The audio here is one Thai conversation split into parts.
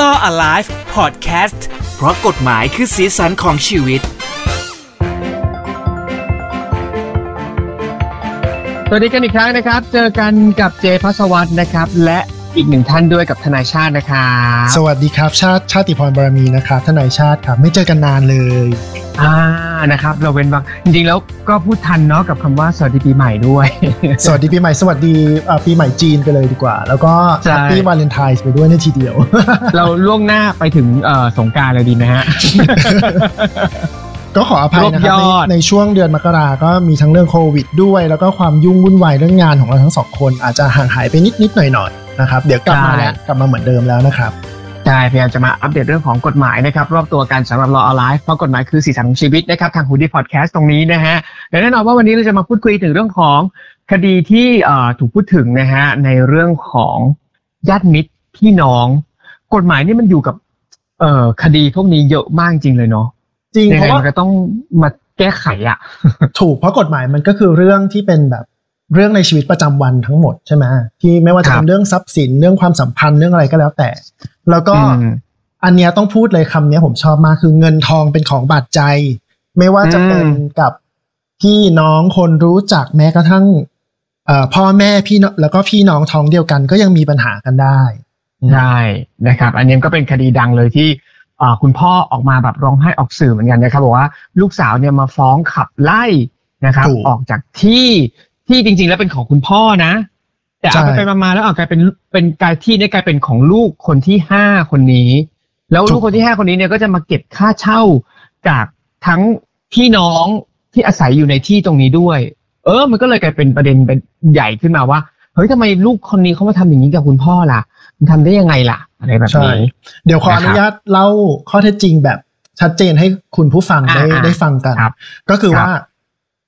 Law Alive Podcast เพราะกฎหมายคือสีสันของชีวิต สวัสดีกันอีกครั้งนะครับ เจอกันกับเจพัสวัตนะครับ และ อีกหนึ่งท่านด้วยกับทนายชาตินะครับสวัสดีครับชาติชาติพรบารมีนะครับทนายชาติครับไม่เจอกันนานเลย อ่านะครับ เราเว้นวักจริงๆแล้วก็พูดทันเนาะกับคำว่าสวัสดีปีใหม่ด้วย สวัสดีปีใหม่สวัสดีเอ่อปีใหม่จีนไปเลยดีกว่า แล้วก็ใช่ Happy Valentine ไปด้วยในทีเดียว เราล่วงหน้าไปถึงเอ่อสงกรานต์เลยดีไหมฮะก็ขออภัยนะครัรบวบยอดในในช่วงเดือนมกราก็มีทั้งเรื่องโควิดด้วย แล้วก็ความยุ่งวุ่นวายเรื่องงานของเราทั้งสองคนอาจจะห่างหายไปนิดนิดหน่อยหน่อยๆ นะครับ เดี๋ยวกลับมาแล้วกลับมาเหมือนเดิมแล้วนะครับใช่พยายามจะมาอัปเดตเรื่องของกฎหมายนะครับ รอบตัวกันสำหรับ Law Alive เพราะกฎหมายคือสีสันของชีวิตนะครับทาง h o ดี้พอดแคสต์ตรงนี้นะฮะและแน่นอนว่าวันนี้เราจะมาพูดคุยถึงเรื่องของคดีที่เอ่อถูกพูดถึงนะฮะในเรื่องของญาติมิตรพี่น้อง กฎหมายนี่มันอยู่กับเอ่อคดีพวกนี้เยอะมากจริงเลยเนาะจริงยังเพไงราะว่ามันก็ต้องมาแก้ไขอะถูกเพราะกฎหมายมันก็คือเรื่องที่เป็นแบบ เรื่องในชีวิตประจำวันทั้งหมดใช่ไหมที่ไม่ว่าจะครัเป็บนเรื่องทรัพย์สินเรื่องความสัมพันธ์เรื่องอะไรก็แล้วแต่ แล้วก็อืมอันเนี้ยต้องพูดเลยคำเนี้ยผมชอบมากคือเงินทองเป็นของบาดใจ ไม่ว่าจะเป็นอืมกับพี่น้องคนรู้จักแม้กระทั่งเอ่อพ่อแม่พี่น้องแล้วก็พี่น้องท้องเดียวกันก็ยังมีปัญหากันได้ได้นะครับ อันนี้ก็เป็นคดีดังเลยที่เอ่อคุณพ่อออกมาแบบร้องไห้ออกสื่อเหมือนกันนะครับบอกว่าลูกสาวเนี่ยมาฟ้องขับไล่นะครับถูกออกจากที่ ที่จริง ๆ แล้วเป็นของคุณพ่อนะ แต่เอาใช่ไปๆมาๆแล้วเอากลายเป็นเป็นกลายที่เนี่ยกลายเป็นของลูกคนที่ห้าคนนี้ แล้วลูกคนที่ห้าคนนี้เนี่ยก็จะมาเก็บค่าเช่าจากทั้งพี่น้องที่อาศัยอยู่ในที่ตรงนี้ด้วย เออ มันก็เลยกลายเป็นประเด็นเป็นใหญ่ขึ้นมาว่าเฮ้ยทำไมลูกคนนี้เขามาทำอย่างนี้กับคุณพ่อล่ะ มันทำได้ยังไงล่ะ อะไรแบบใช่นี้เดี๋ยวขอนะครับอนุญาตเล่าข้อเท็จจริงแบบชัดเจนให้คุณผู้ฟังได้อ่าๆได้ฟังกันครับก็คือครับว่า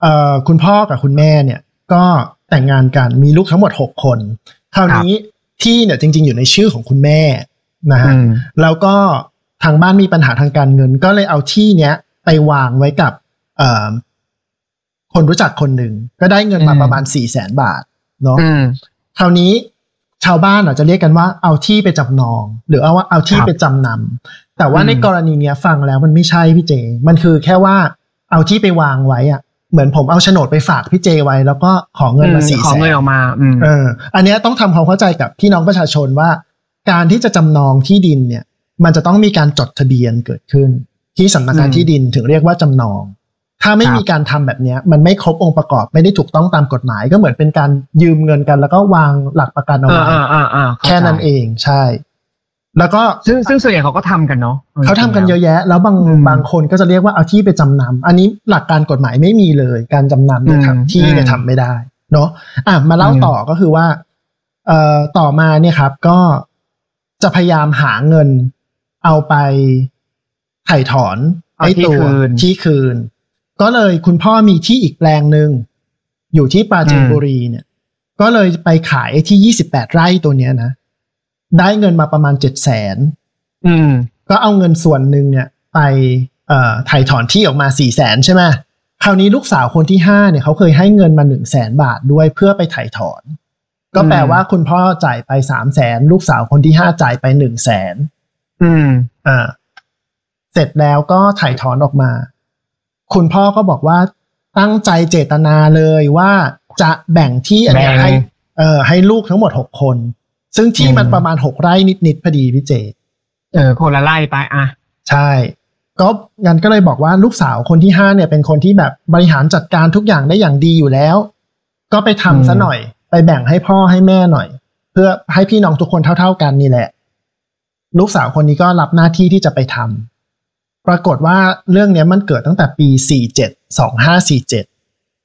เอ่อคุณพ่อกับคุณแม่เนี่ย ก็แต่งงานกันมีลูกทั้งหมดหกคน คราวนี้ที่เนี่ยจริง ๆ อยู่ในชื่อของคุณแม่นะฮะอืมแล้วก็ทางบ้านมีปัญหาทางการเงิน ก็เลยเอาที่เนี้ยไปวางไว้กับเอ่อคนรู้จักคนหนึ่ง ก็ได้เงินมาอืมประมาณสี่แสนบาทเนาะอืมคราวนี้ชาวบ้านอาจจะเรียกกันว่าเอาที่ไปจำนอง หรือเอาว่าเอาที่ครับไปจำนำแต่ว่าอืมในกรณีเนี้ยฟังแล้วมันไม่ใช่พี่เจ มันคือแค่ว่าเอาที่ไปวางไว้อะ เหมือนผมเอาโฉนดไปฝากพี่เจไว้ แล้วก็ขอเงินมาสี่ขอแสเงินนออกมาอืมเออ อันเนี้ยต้องทำความเข้าใจกับพี่น้องประชาชนว่า การที่จะจำนองที่ดินเนี่ย มันจะต้องมีการจดทะเบียนเกิดขึ้น ที่สำนักงานอืมที่ดินถึงเรียกว่าจำนอง ถ้าไม่ครับมีการทำแบบเนี้ยมันไม่ครบองค์ประกอบไม่ได้ถูกต้องตามกฎหมาย ก็เหมือนเป็นการยืมเงินกัน แล้วก็วางหลักประกันเอาเออไว้เออเออเออข้าใจแค่นั้นเองใช่ แล้วก็ซึ่งซึ่งส่วนใหญ่เขาก็ทำกันเนาะเขาทำกันเยอะแยะ แล้วบางอืมบางคนก็จะเรียกว่าเอาที่ไปจำนำอันนี้หลักการกฎหมายไม่มีเลย การจำนำเนี่ยอืมทำที่เนี่ยอืมทำไม่ได้ เนาะอะมาเล่าอืมต่อก็คือว่า เอ่อต่อมาเนี่ยครับ ก็จะพยายามหาเงิน เอาไปถ่ายถอนเอาไอ้ที่ตัวคืนที่คืน ก็เลยคุณพ่อมีที่อีกแปลงหนึ่งอยู่ที่ปราจีนอืมบุรีเนี่ย ก็เลยไปขายไอ้ที่ยี่สิบแปดไร่ตัวเนี้ยนะ ได้เงินมาประมาณเจ็ดแสนอืมก็เอาเงินส่วนหนึ่งเนี่ยไปเอ่อถ่ายถอนที่ออกมาสี่แสนใช่ไหมคราวนี้ลูกสาวคนที่ห้าเนี่ยเขาเคยให้เงินมาหนึ่งแสนบาทด้วยเพื่อไปถ่ายถอน ก็แปลว่าคุณพ่อจ่ายไปสามแสนลูกสาวคนที่ห้าจ่ายไปหนึ่งแสนอืมอ่าเสร็จแล้วก็ถ่ายถอนออกมา คุณพ่อก็บอกว่าตั้งใจเจตนาเลยว่าจะแบ่งที่อันเนี้ยแบ่งให้เอ่อให้ลูกทั้งหมดหกคน ซึ่งที่มันอืมประมาณหกไร่นิดๆพอดีพี่เจ เออคนละไล่ไปอะ ใช่ ก็งั้นก็เลยบอกว่าลูกสาวคนที่ห้าเนี่ยเป็นคนที่แบบบริหารจัดการทุกอย่างได้อย่างดีอยู่แล้ว ก็ไปทำอืมซะหน่อย ไปแบ่งให้พ่อให้แม่หน่อย เพื่อให้พี่น้องทุกคนเท่า ๆกันนี่แหละ ลูกสาวคนนี้ก็รับหน้าที่ที่จะไปทำปรากฏว่าเรื่องเนี้ยมันเกิดตั้งแต่ปีสี่เจ็ดสองห้าสี่เจ็ด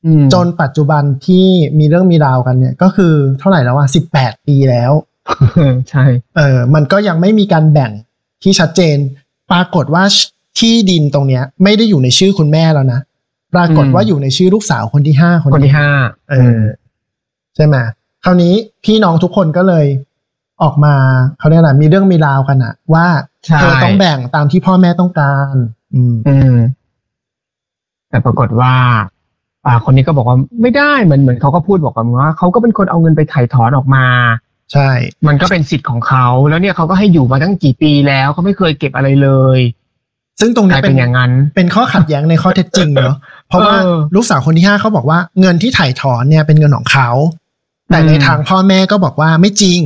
อืมจนปัจจุบันที่มีเรื่องมีราวกันเนี่ย ก็คือเท่าไหร่แล้วว่าสิบแปดปีแล้ว ใช่ เออ มันก็ยังไม่มีการแบ่งที่ชัดเจน ปรากฏว่าที่ดินตรงเนี้ย ไม่ได้อยู่ในชื่อคุณแม่แล้วนะ ปรากฏว่าอยู่ในชื่อลูกสาวคนที่ห้าคนคนที่ห้าเออ ใช่ไหมคราวนี้พี่น้องทุกคนก็เลยออกมาเขาเรียกอะไรมีเรื่องมีราวกันอะว่าใช่เธอต้องแบ่งตามที่พ่อแม่ต้องการ อืมอืมแต่ปรากฏว่า อ่า คนนี้ก็บอกว่าไม่ได้เหมือนเหมือนเขาก็พูดบอกกันว่าเขาก็เป็นคนเอาเงินไปถ่ายถอนออกมา ใช่ มันก็เป็นสิทธิ์ของเขาแล้วเนี่ยเขาก็ให้อยู่มาตั้งกี่ปีแล้วเขาไม่เคยเก็บอะไรเลย ซึ่งตรงกนี้ลายเป็เป็นนอย่างนั้น เป็นข้อขัดแย้งในข้อเท็จจริงเนาะเพราะว่าเออลูกสาวคนที่ห้าเขาบอกว่าเงินที่ถ่ายถอนเนี่ยเป็นเงินของเขาแต่อืมในทางพ่อแม่ก็บอกว่าไม่จริง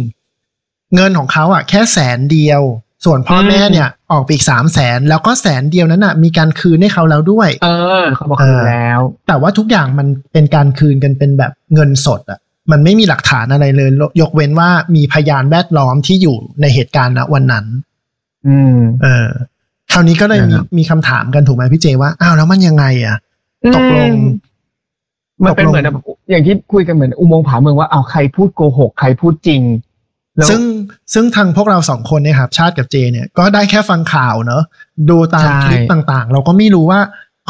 เงินของเขาอะ แค่แสนเดียว ส่วนพ่อแม่เนี่ย ออกไปอีกสามแสนแล้วก็แสนเดียวนั้นอะ มีการคืนให้เขาแล้วด้วย เออ เขาบอกคืนแล้ว แต่ว่าทุกอย่างมันเป็นการคืนกันเป็นแบบเงินสดอะ มันไม่มีหลักฐานอะไรเลย ยกเว้นว่ามีพยานแวดล้อมที่อยู่ในเหตุการณ์ณวันนั้น อืม เออคราวนี้ก็เลยมีนะครับมีคำถามกันถูกไหมพี่เจว่าอ้าวแล้วมันยังไงอะตกลงมันเป็นตกลงเหมือนแบบอย่างที่คุยกันเหมือนอุโมงค์ผาเมืองว่าเอาใครพูดโกหก ใครพูดจริงแล้วซึ่งซึ่งทางพวกเราสองคนเนี่ยครับ ชาติกับเจ เนี่ยก็ได้แค่ฟังข่าวเนอะดูตามใช่คลิปต่างๆ เราก็ไม่รู้ว่า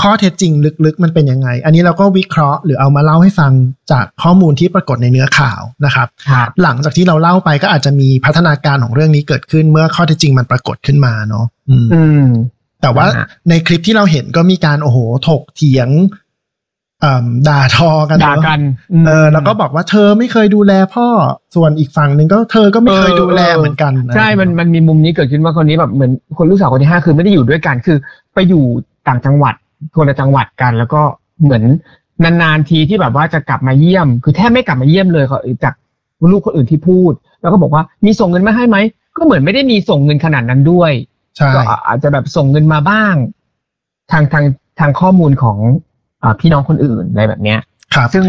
ข้อเท็จจริงลึกๆ มันเป็นยังไง อันนี้เราก็วิเคราะห์หรือเอามาเล่าให้ฟังจากข้อมูลที่ปรากฏในเนื้อข่าวนะครับครับหลังจากที่เราเล่าไปก็อาจจะมีพัฒนาการของเรื่องนี้เกิดขึ้นเมื่อข้อเท็จจริงมันปรากฏขึ้นมาเนาะอืมอืมแต่ว่านะฮะในคลิปที่เราเห็นก็มีการโอ้โหถกเถียงอ่ำด่าทอกันด่าเนอะกันเออแล้วก็บอกว่าเธอไม่เคยดูแลพ่อส่วนอีกฝั่งหนึ่งก็เธอก็ไม่เคยดูแลเหมือนกันใช่มันมันมีมุมนี้เกิดขึ้นว่าคนนี้แบบเหมือนคนลูกสาวคนที่ห้าคือไม่ได้อยู่ด้วยกันคือ ไปอยู่ต่างจังหวัด คนละจังหวัดกัน แล้วก็เหมือนนานๆทีที่แบบว่าจะกลับมาเยี่ยม คือแทบไม่กลับมาเยี่ยมเลยเขาจากลูกคนอื่นที่พูด แล้วก็บอกว่ามีส่งเงินมาให้ไหมก็เหมือนไม่ได้มีส่งเงินขนาดนั้นด้วยใช่ก็อาจจะแบบส่งเงินมาบ้าง ทางทางทางข้อมูลของอาพี่น้องคนอื่นอะไรแบบเนี้ยครับซึ่ง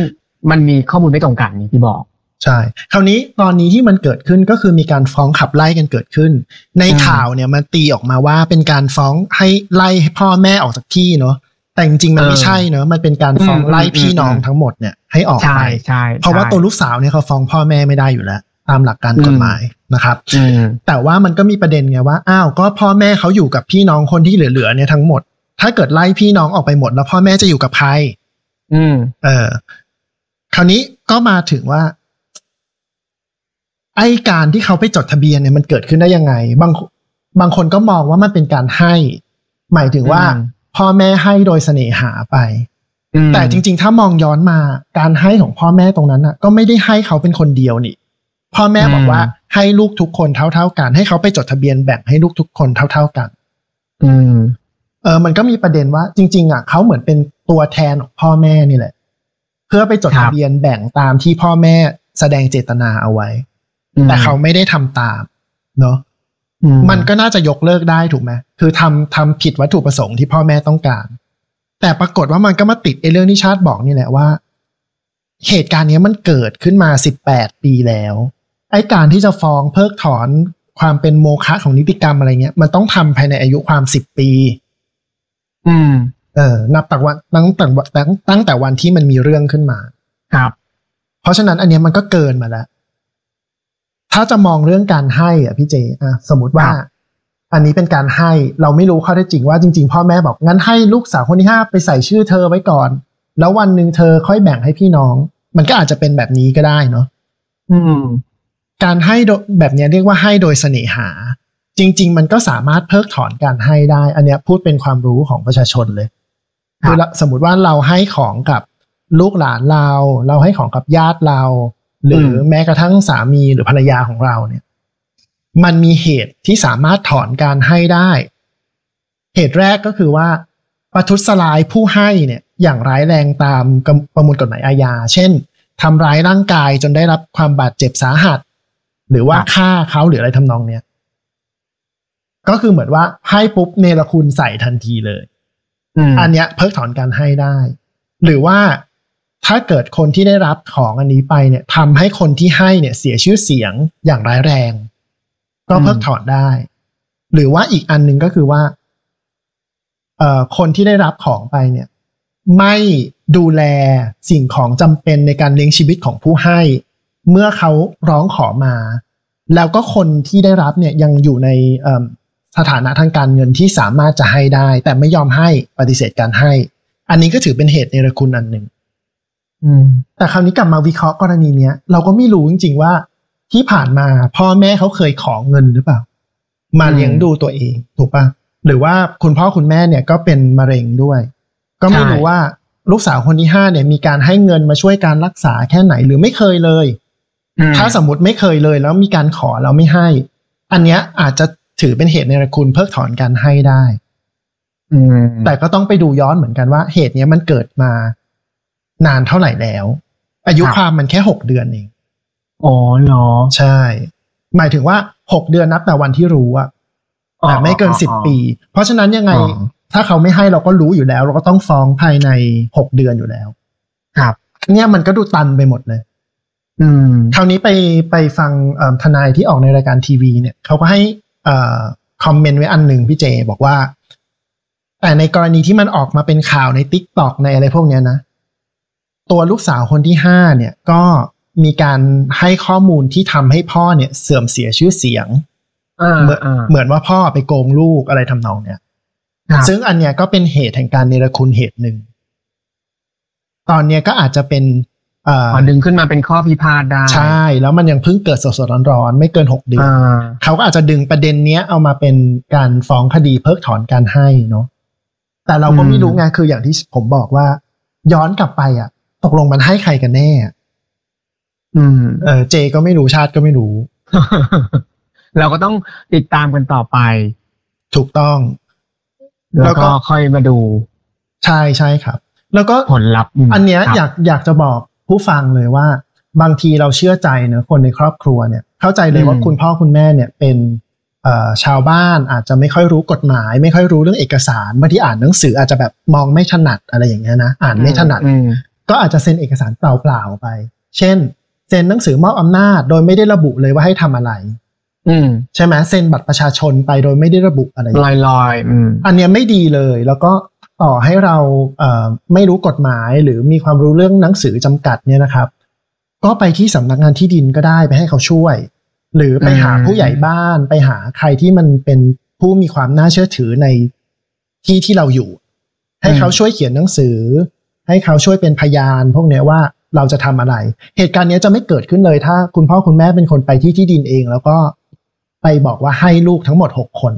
มันมีข้อมูลไม่ตรงกันนี่ที่บอก ใช่ คราวนี้ตอนนี้ที่มันเกิดขึ้นก็คือมีการฟ้องขับไล่กันเกิดขึ้น ในอืมข่าวเนี่ยมันตีออกมาว่าเป็นการฟ้องให้ไล่ให้พ่อแม่ออกจากที่เนาะแต่จริงๆมันไม่ใช่เนาะมันเป็นการฟ้องไล่พี่น้องทั้งหมดเนี่ยให้ออกใช่ไปใช่เพราะว่าใช่ตัวลูกสาวเนี่ยเขาฟ้องพ่อแม่ไม่ได้อยู่แล้ว ตามหลักการกฎหมายนะครับอืมแต่ว่ามันก็มีประเด็นไงว่าอ้าวก็พ่อแม่เขาอยู่กับพี่น้องคนที่เหลือๆเนี่ยทั้งหมด ถ้าเกิดไล่พี่น้องออกไปหมด แล้วพ่อแม่จะอยู่กับใครอืม เออ คราวนี้ก็มาถึงว่า ไอการที่เขาไปจดทะเบียนเนี่ยมันเกิดขึ้นได้ยังไง บางบางคนก็มองว่ามันเป็นการให้ หมายถึงว่าอืมพ่อแม่ให้โดยเสน่หาไปอืมแต่จริง ๆ ถ้ามองย้อนมาการให้ของพ่อแม่ตรงนั้นน่ะ ก็ไม่ได้ให้เขาเป็นคนเดียวนี่พ่อแม่บอกว่าให้ลูกทุกคนเท่า ๆกัน ให้เขาไปจดทะเบียนแบ่งให้ลูกทุกคนเท่า ๆกัน อืม เออ มันก็มีประเด็นว่า จริง ๆ อะเขาเหมือนเป็นตัวแทนของพ่อแม่นี่แหละ เพื่อไปจดครับทะเบียนแบ่งตามที่พ่อแม่แสดงเจตนาเอาไว้ แต่เขาไม่ได้ทำตาม เนาะอืมันก็น่าจะยกเลิกได้ถูกไหมคือทำทำผิดวัตถุประสงค์ที่พ่อแม่ต้องการ แต่ปรากฏว่ามันก็มาติดไอ้เรื่องที่ชาติบอกนี่แหละว่า เหตุการณ์เนี้ยมันเกิดขึ้นมาสิบแปดปีแล้ว ไอ้การที่จะฟ้องเพิกถอนความเป็นโมฆะของนิติกรรมอะไรเงี้ย มันต้องทำภายในอายุความสิบปี อืม เออ นับแต่วันตั้งแต่วันตั้งตั้งแต่วันที่มันมีเรื่องขึ้นมา ครับ เพราะฉะนั้นอันเนี้ยมันก็เกินมาแล้ว ถ้าจะมองเรื่องการให้อะพี่เจอะสมมติว่าครับอันนี้เป็นการให้เราไม่รู้ข้อเท็จจริงว่าจริง ๆ พ่อแม่บอกงั้นให้ลูกสาวคนที่ห้าไปใส่ชื่อเธอไว้ก่อน แล้ววันหนึ่งเธอค่อยแบ่งให้พี่น้อง มันก็อาจจะเป็นแบบนี้ก็ได้เนาะอืม การให้โดแบบเนี้ยเรียกว่าให้โดยเสน่หา จริง ๆ มันก็สามารถเพิกถอนการให้ได้ อันเนี้ยพูดเป็นความรู้ของประชาชนเลยครับคือละสมมุติว่าเราให้ของกับลูกหลานเรา เราให้ของกับญาติเรา หรืออแม้กระทั่งสามีหรือภรรยาของเราเนี่ย มันมีเหตุที่สามารถถอนการให้ได้ เหตุแรกก็คือว่าประทุษร้ายผู้ให้เนี่ยอย่างร้ายแรงตามกำประมวลกฎหมายอาญา เช่นทำร้ายร่างกายจนได้รับความบาดเจ็บสาหัส หรือว่าครับฆ่าเขาหรืออะไรทำนองเนี้ยก็คือเหมือนว่าให้ปุ๊บเนรคุณใส่ทันทีเลยอืมอันเนี้ยเพิกถอนการให้ได้ หรือว่า ถ้าเกิดคนที่ได้รับของอันนี้ไปเนี่ยทำให้คนที่ให้เนี่ยเสียชื่อเสียงอย่างร้ายแรง ก็เพิกถอนได้ หรือว่าอีกอันหนึ่งก็คือว่าเอ่อคนที่ได้รับของไปเนี่ย ไม่ดูแลสิ่งของจำเป็นในการเลี้ยงชีวิตของผู้ให้ เมื่อเขาร้องขอมา แล้วก็คนที่ได้รับเนี่ยยังอยู่ในสถานะทางการเงินที่สามารถจะให้ได้ แต่ไม่ยอมให้ปฏิเสธการให้ อันนี้ก็ถือเป็นเหตุในรคุณอันหนึ่ง แต่คราวนี้กลับมาวิเคราะห์กรณีเนี้ยเราก็ไม่รู้จริงๆว่าที่ผ่านมาพ่อแม่เขาเคยขอเงินหรือเปล่า มาเลี้ยงดูตัวเอง ถูกปะหรือว่าคุณพ่อคุณแม่เนี่ยก็เป็นมะเร็งด้วย ก็ไม่ใช่รู้ว่าลูกสาวคนที่ห้าเนี่ยมีการให้เงินมาช่วยการรักษาแค่ไหนหรือไม่เคยเลยอืมถ้าสมมติไม่เคยเลยแล้วมีการขอแล้วไม่ให้ อันเนี้ยอาจจะถือเป็นเหตุในรคุณเพิกถอนการให้ได้อืมแต่ก็ต้องไปดูย้อนเหมือนกันว่าเหตุเนี้ยมันเกิดมา นานเท่าไหร่แล้ว อายุความมันแค่หกเดือนเองอ๋อเหรอใช่ หมายถึงว่าหกเดือนนับแต่วันที่รู้อะแต่ไม่เกินสิบปี เพราะฉะนั้นยังไงอ๋อถ้าเขาไม่ให้เราก็รู้อยู่แล้ว เราก็ต้องฟ้องภายในหกเดือนอยู่แล้ว ครับเนี่ยมันก็ดูตันไปหมดเลย อืม คราวนี้ไปไปฟังเอิ่มทนายที่ออกในรายการทีวีเนี่ยเขาก็ให้เอ่อ comment ไว้อันหนึ่งพี่เจบอกว่า แต่ในกรณีที่มันออกมาเป็นข่าวใน TikTok ในอะไรพวกเนี้ยนะ ตัวลูกสาวคนที่ห้าเนี่ยก็มีการให้ข้อมูลที่ทำให้พ่อเนี่ยเสื่อมเสียชื่อเสียงอ่าเหมือนอ่าเหมือนว่าพ่อไปโกงลูกอะไรทำนองเนี่ยครับซึ่งอันเนี้ยก็เป็นเหตุแห่งการเนรคุณเหตุหนึ่ง ตอนเนี้ยก็อาจจะเป็นเอ่อพอดึงขึ้นมาเป็นข้อพิพาทได้ ใช่ แล้วมันยังเพิ่งเกิดสดๆร้อนๆไม่เกินหกเดือนอ่าเขาก็อาจจะดึงประเด็นเนี้ยเอามาเป็นการฟ้องคดีเพิกถอนการให้เนาะแต่เราก็ไม่รู้ไงคืออย่างที่ผมบอกว่า ย้อนกลับไปอะ ตกลงมันให้ใครกันแน่อะอืม เออเจก็ไม่รู้ชาติก็ไม่รู้ เราก็ต้องติดตามกันต่อไป ถูกต้อง แล้แล้ววก็ก็ค่อยมาดู ใช่ใช่ครับ แล้วก็ผลลัพธ์มอันเนี้ยครับอยากอยากจะบอกผู้ฟังเลยว่า บางทีเราเชื่อใจเนอะคนในครอบครัวเนี่ย เข้าใจเลยว่าคุณพ่อคุณแม่เนี่ยเป็นเอ่อชาวบ้านอาจจะไม่ค่อยรู้กฎหมาย ไม่ค่อยรู้เรื่องเอกสารบางทีอ่านหนังสืออาจจะแบบมองไม่ถนัดอะไรอย่างเงี้ยนะอ่านไม่ถนัดอืม ก็อาจจะเซ็นเอกสารเปล่าๆไป เช่น เซ็นหนังสือมอบอำนาจ โดยไม่ได้ระบุเลยว่าให้ทำอะไร อืมใช่ไหมเซ็นบัตรประชาชนไปโดยไม่ได้ระบุอะไรลอยลอยๆอืมอันเนี้ยไม่ดีเลย แล้วก็ต่อให้เราเอ่อไม่รู้กฎหมายหรือมีความรู้เรื่องหนังสือจำกัดเนี่ยนะครับ ก็ไปที่สำนักงานที่ดินก็ได้ไปให้เขาช่วย หรือไปหาอืมผู้ใหญ่บ้านไปหาใครที่มันเป็นผู้มีความน่าเชื่อถือในที่ที่เราอยู่ ให้เขาช่วยเขียนหนังสือ ให้เขาช่วยเป็นพยาน พวกเนี้ยว่าเราจะทำอะไร เหตุการณ์เนี้ยจะไม่เกิดขึ้นเลยถ้า คุณพ่อคุณแม่เป็นคนไปที่ที่ดินเอง แล้วก็ไปบอกว่าให้ลูกทั้งหมดหกคน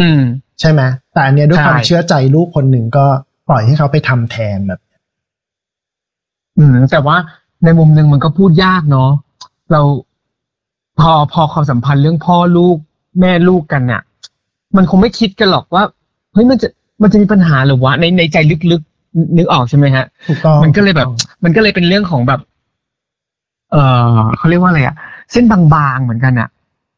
อืม ใช่ไหมแต่อันเนี้ยด้วยใช่ความเชื่อใจลูกคนหนึ่งก็ปล่อยให้เขาไปทำแทนแบบ อืม แต่ว่าในมุมหนึ่งมันก็พูดยากเนาะเราพอพอความสัมพันธ์เรื่องพ่อลูกแม่ลูกกันเนี่ยมันคงไม่คิดกันหรอกว่าเฮ้ยมันจะมันจะมีปัญหาหรือวะในในใจลึกๆ นึกออกใช่ไหมฮะถูกต้องมันก็เลยแบบ มันก็เลยเป็นเรื่องของแบบ เออเขาเรียกว่าอะไรอะเส้นบางๆเหมือนกันอะ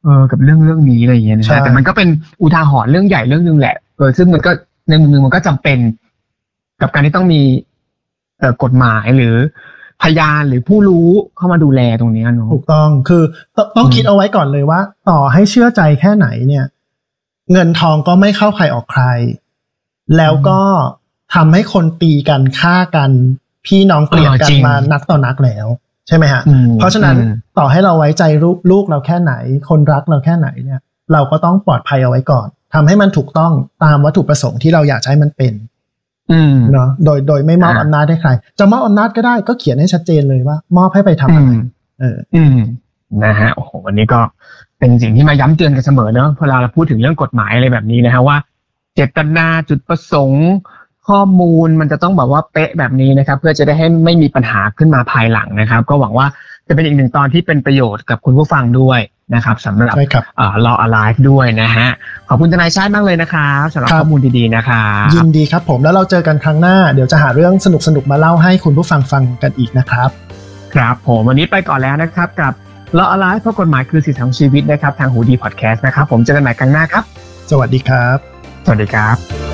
เออกับเรื่องเรื่องนี้อะไรอย่างเงี้ยนะใช่ฮะแต่มันก็เป็นอุทาหรณ์เรื่องใหญ่เรื่องหนึงแหละเออซึ่งมันก็ในมุมหนึงมันก็จำเป็น กับการที่ต้องมีเอ่อกฎหมายหรือพยานหรือผู้รู้เข้ามาดูแลตรงเนี้ยเนาะถูกต้องคือตต้องอืมคิดเอาไว้ก่อนเลยว่า ต่อให้เชื่อใจแค่ไหนเนี่ย เงินทองก็ไม่เข้าใครออกใคร แล้วก็ ทำให้คนตีกันฆ่ากัน พี่น้องเกลียดกันมานักต่อนักแล้ว ใช่ไหมฮะอืมเพราะฉะนั้นอืมต่อให้เราไว้ใจลูกลูกเราแค่ไหน คนรักเราแค่ไหนเนี่ย เราก็ต้องปลอดภัยเอาไว้ก่อนทำให้มันถูกต้องตามวัตถุประสงค์ที่เราอยากจะให้มันเป็นอืมเนาะโดยโดยไม่มอบอ่าอำนาจให้ใคร จะมอบอำนาจก็ได้ก็เขียนให้ชัดเจนเลยว่า มอบให้ไปทำอือะไรมเออ อืมนะฮะโอ้โหวันนี้ก็เป็นสิ่งที่มาย้ำเตือนกันเสมอเนอะเวลาเราพูดถึงเรื่องกฎหมายอะไรแบบนี้นะฮะว่า เจตนาจุดประสงค์ ข้อมูลมันจะต้องแบบว่าเป๊ะแบบนี้นะครับ เพื่อจะได้ให้ไม่มีปัญหาขึ้นมาภายหลังนะครับ ก็หวังว่าจะเป็นอีกหนึ่งตอนที่เป็นประโยชน์กับคุณผู้ฟังด้วยนะครับสำหรับใช่ครับเอ่อ Law Alive ด้วยนะฮะ ขอบคุณทนายชาติมากเลยนะครับสำหรับครับข้อมูลดีๆนะครับยินดีครับผมแล้วเราเจอกันครั้งหน้าเดี๋ยวจะหาเรื่องสนุกสนุกๆมาเล่าให้คุณผู้ฟังฟังกันอีกนะครับ ครับผมวันนี้ไปก่อนแล้วนะครับกับ Law Alive เพราะกฎหมายคือสิทธิของชีวิตนะครับทางหูดีพอดแคสต์นะครับผมเจอกันใหม่ครั้งหน้าครับ สวัสดีครับ สวัสดีครับ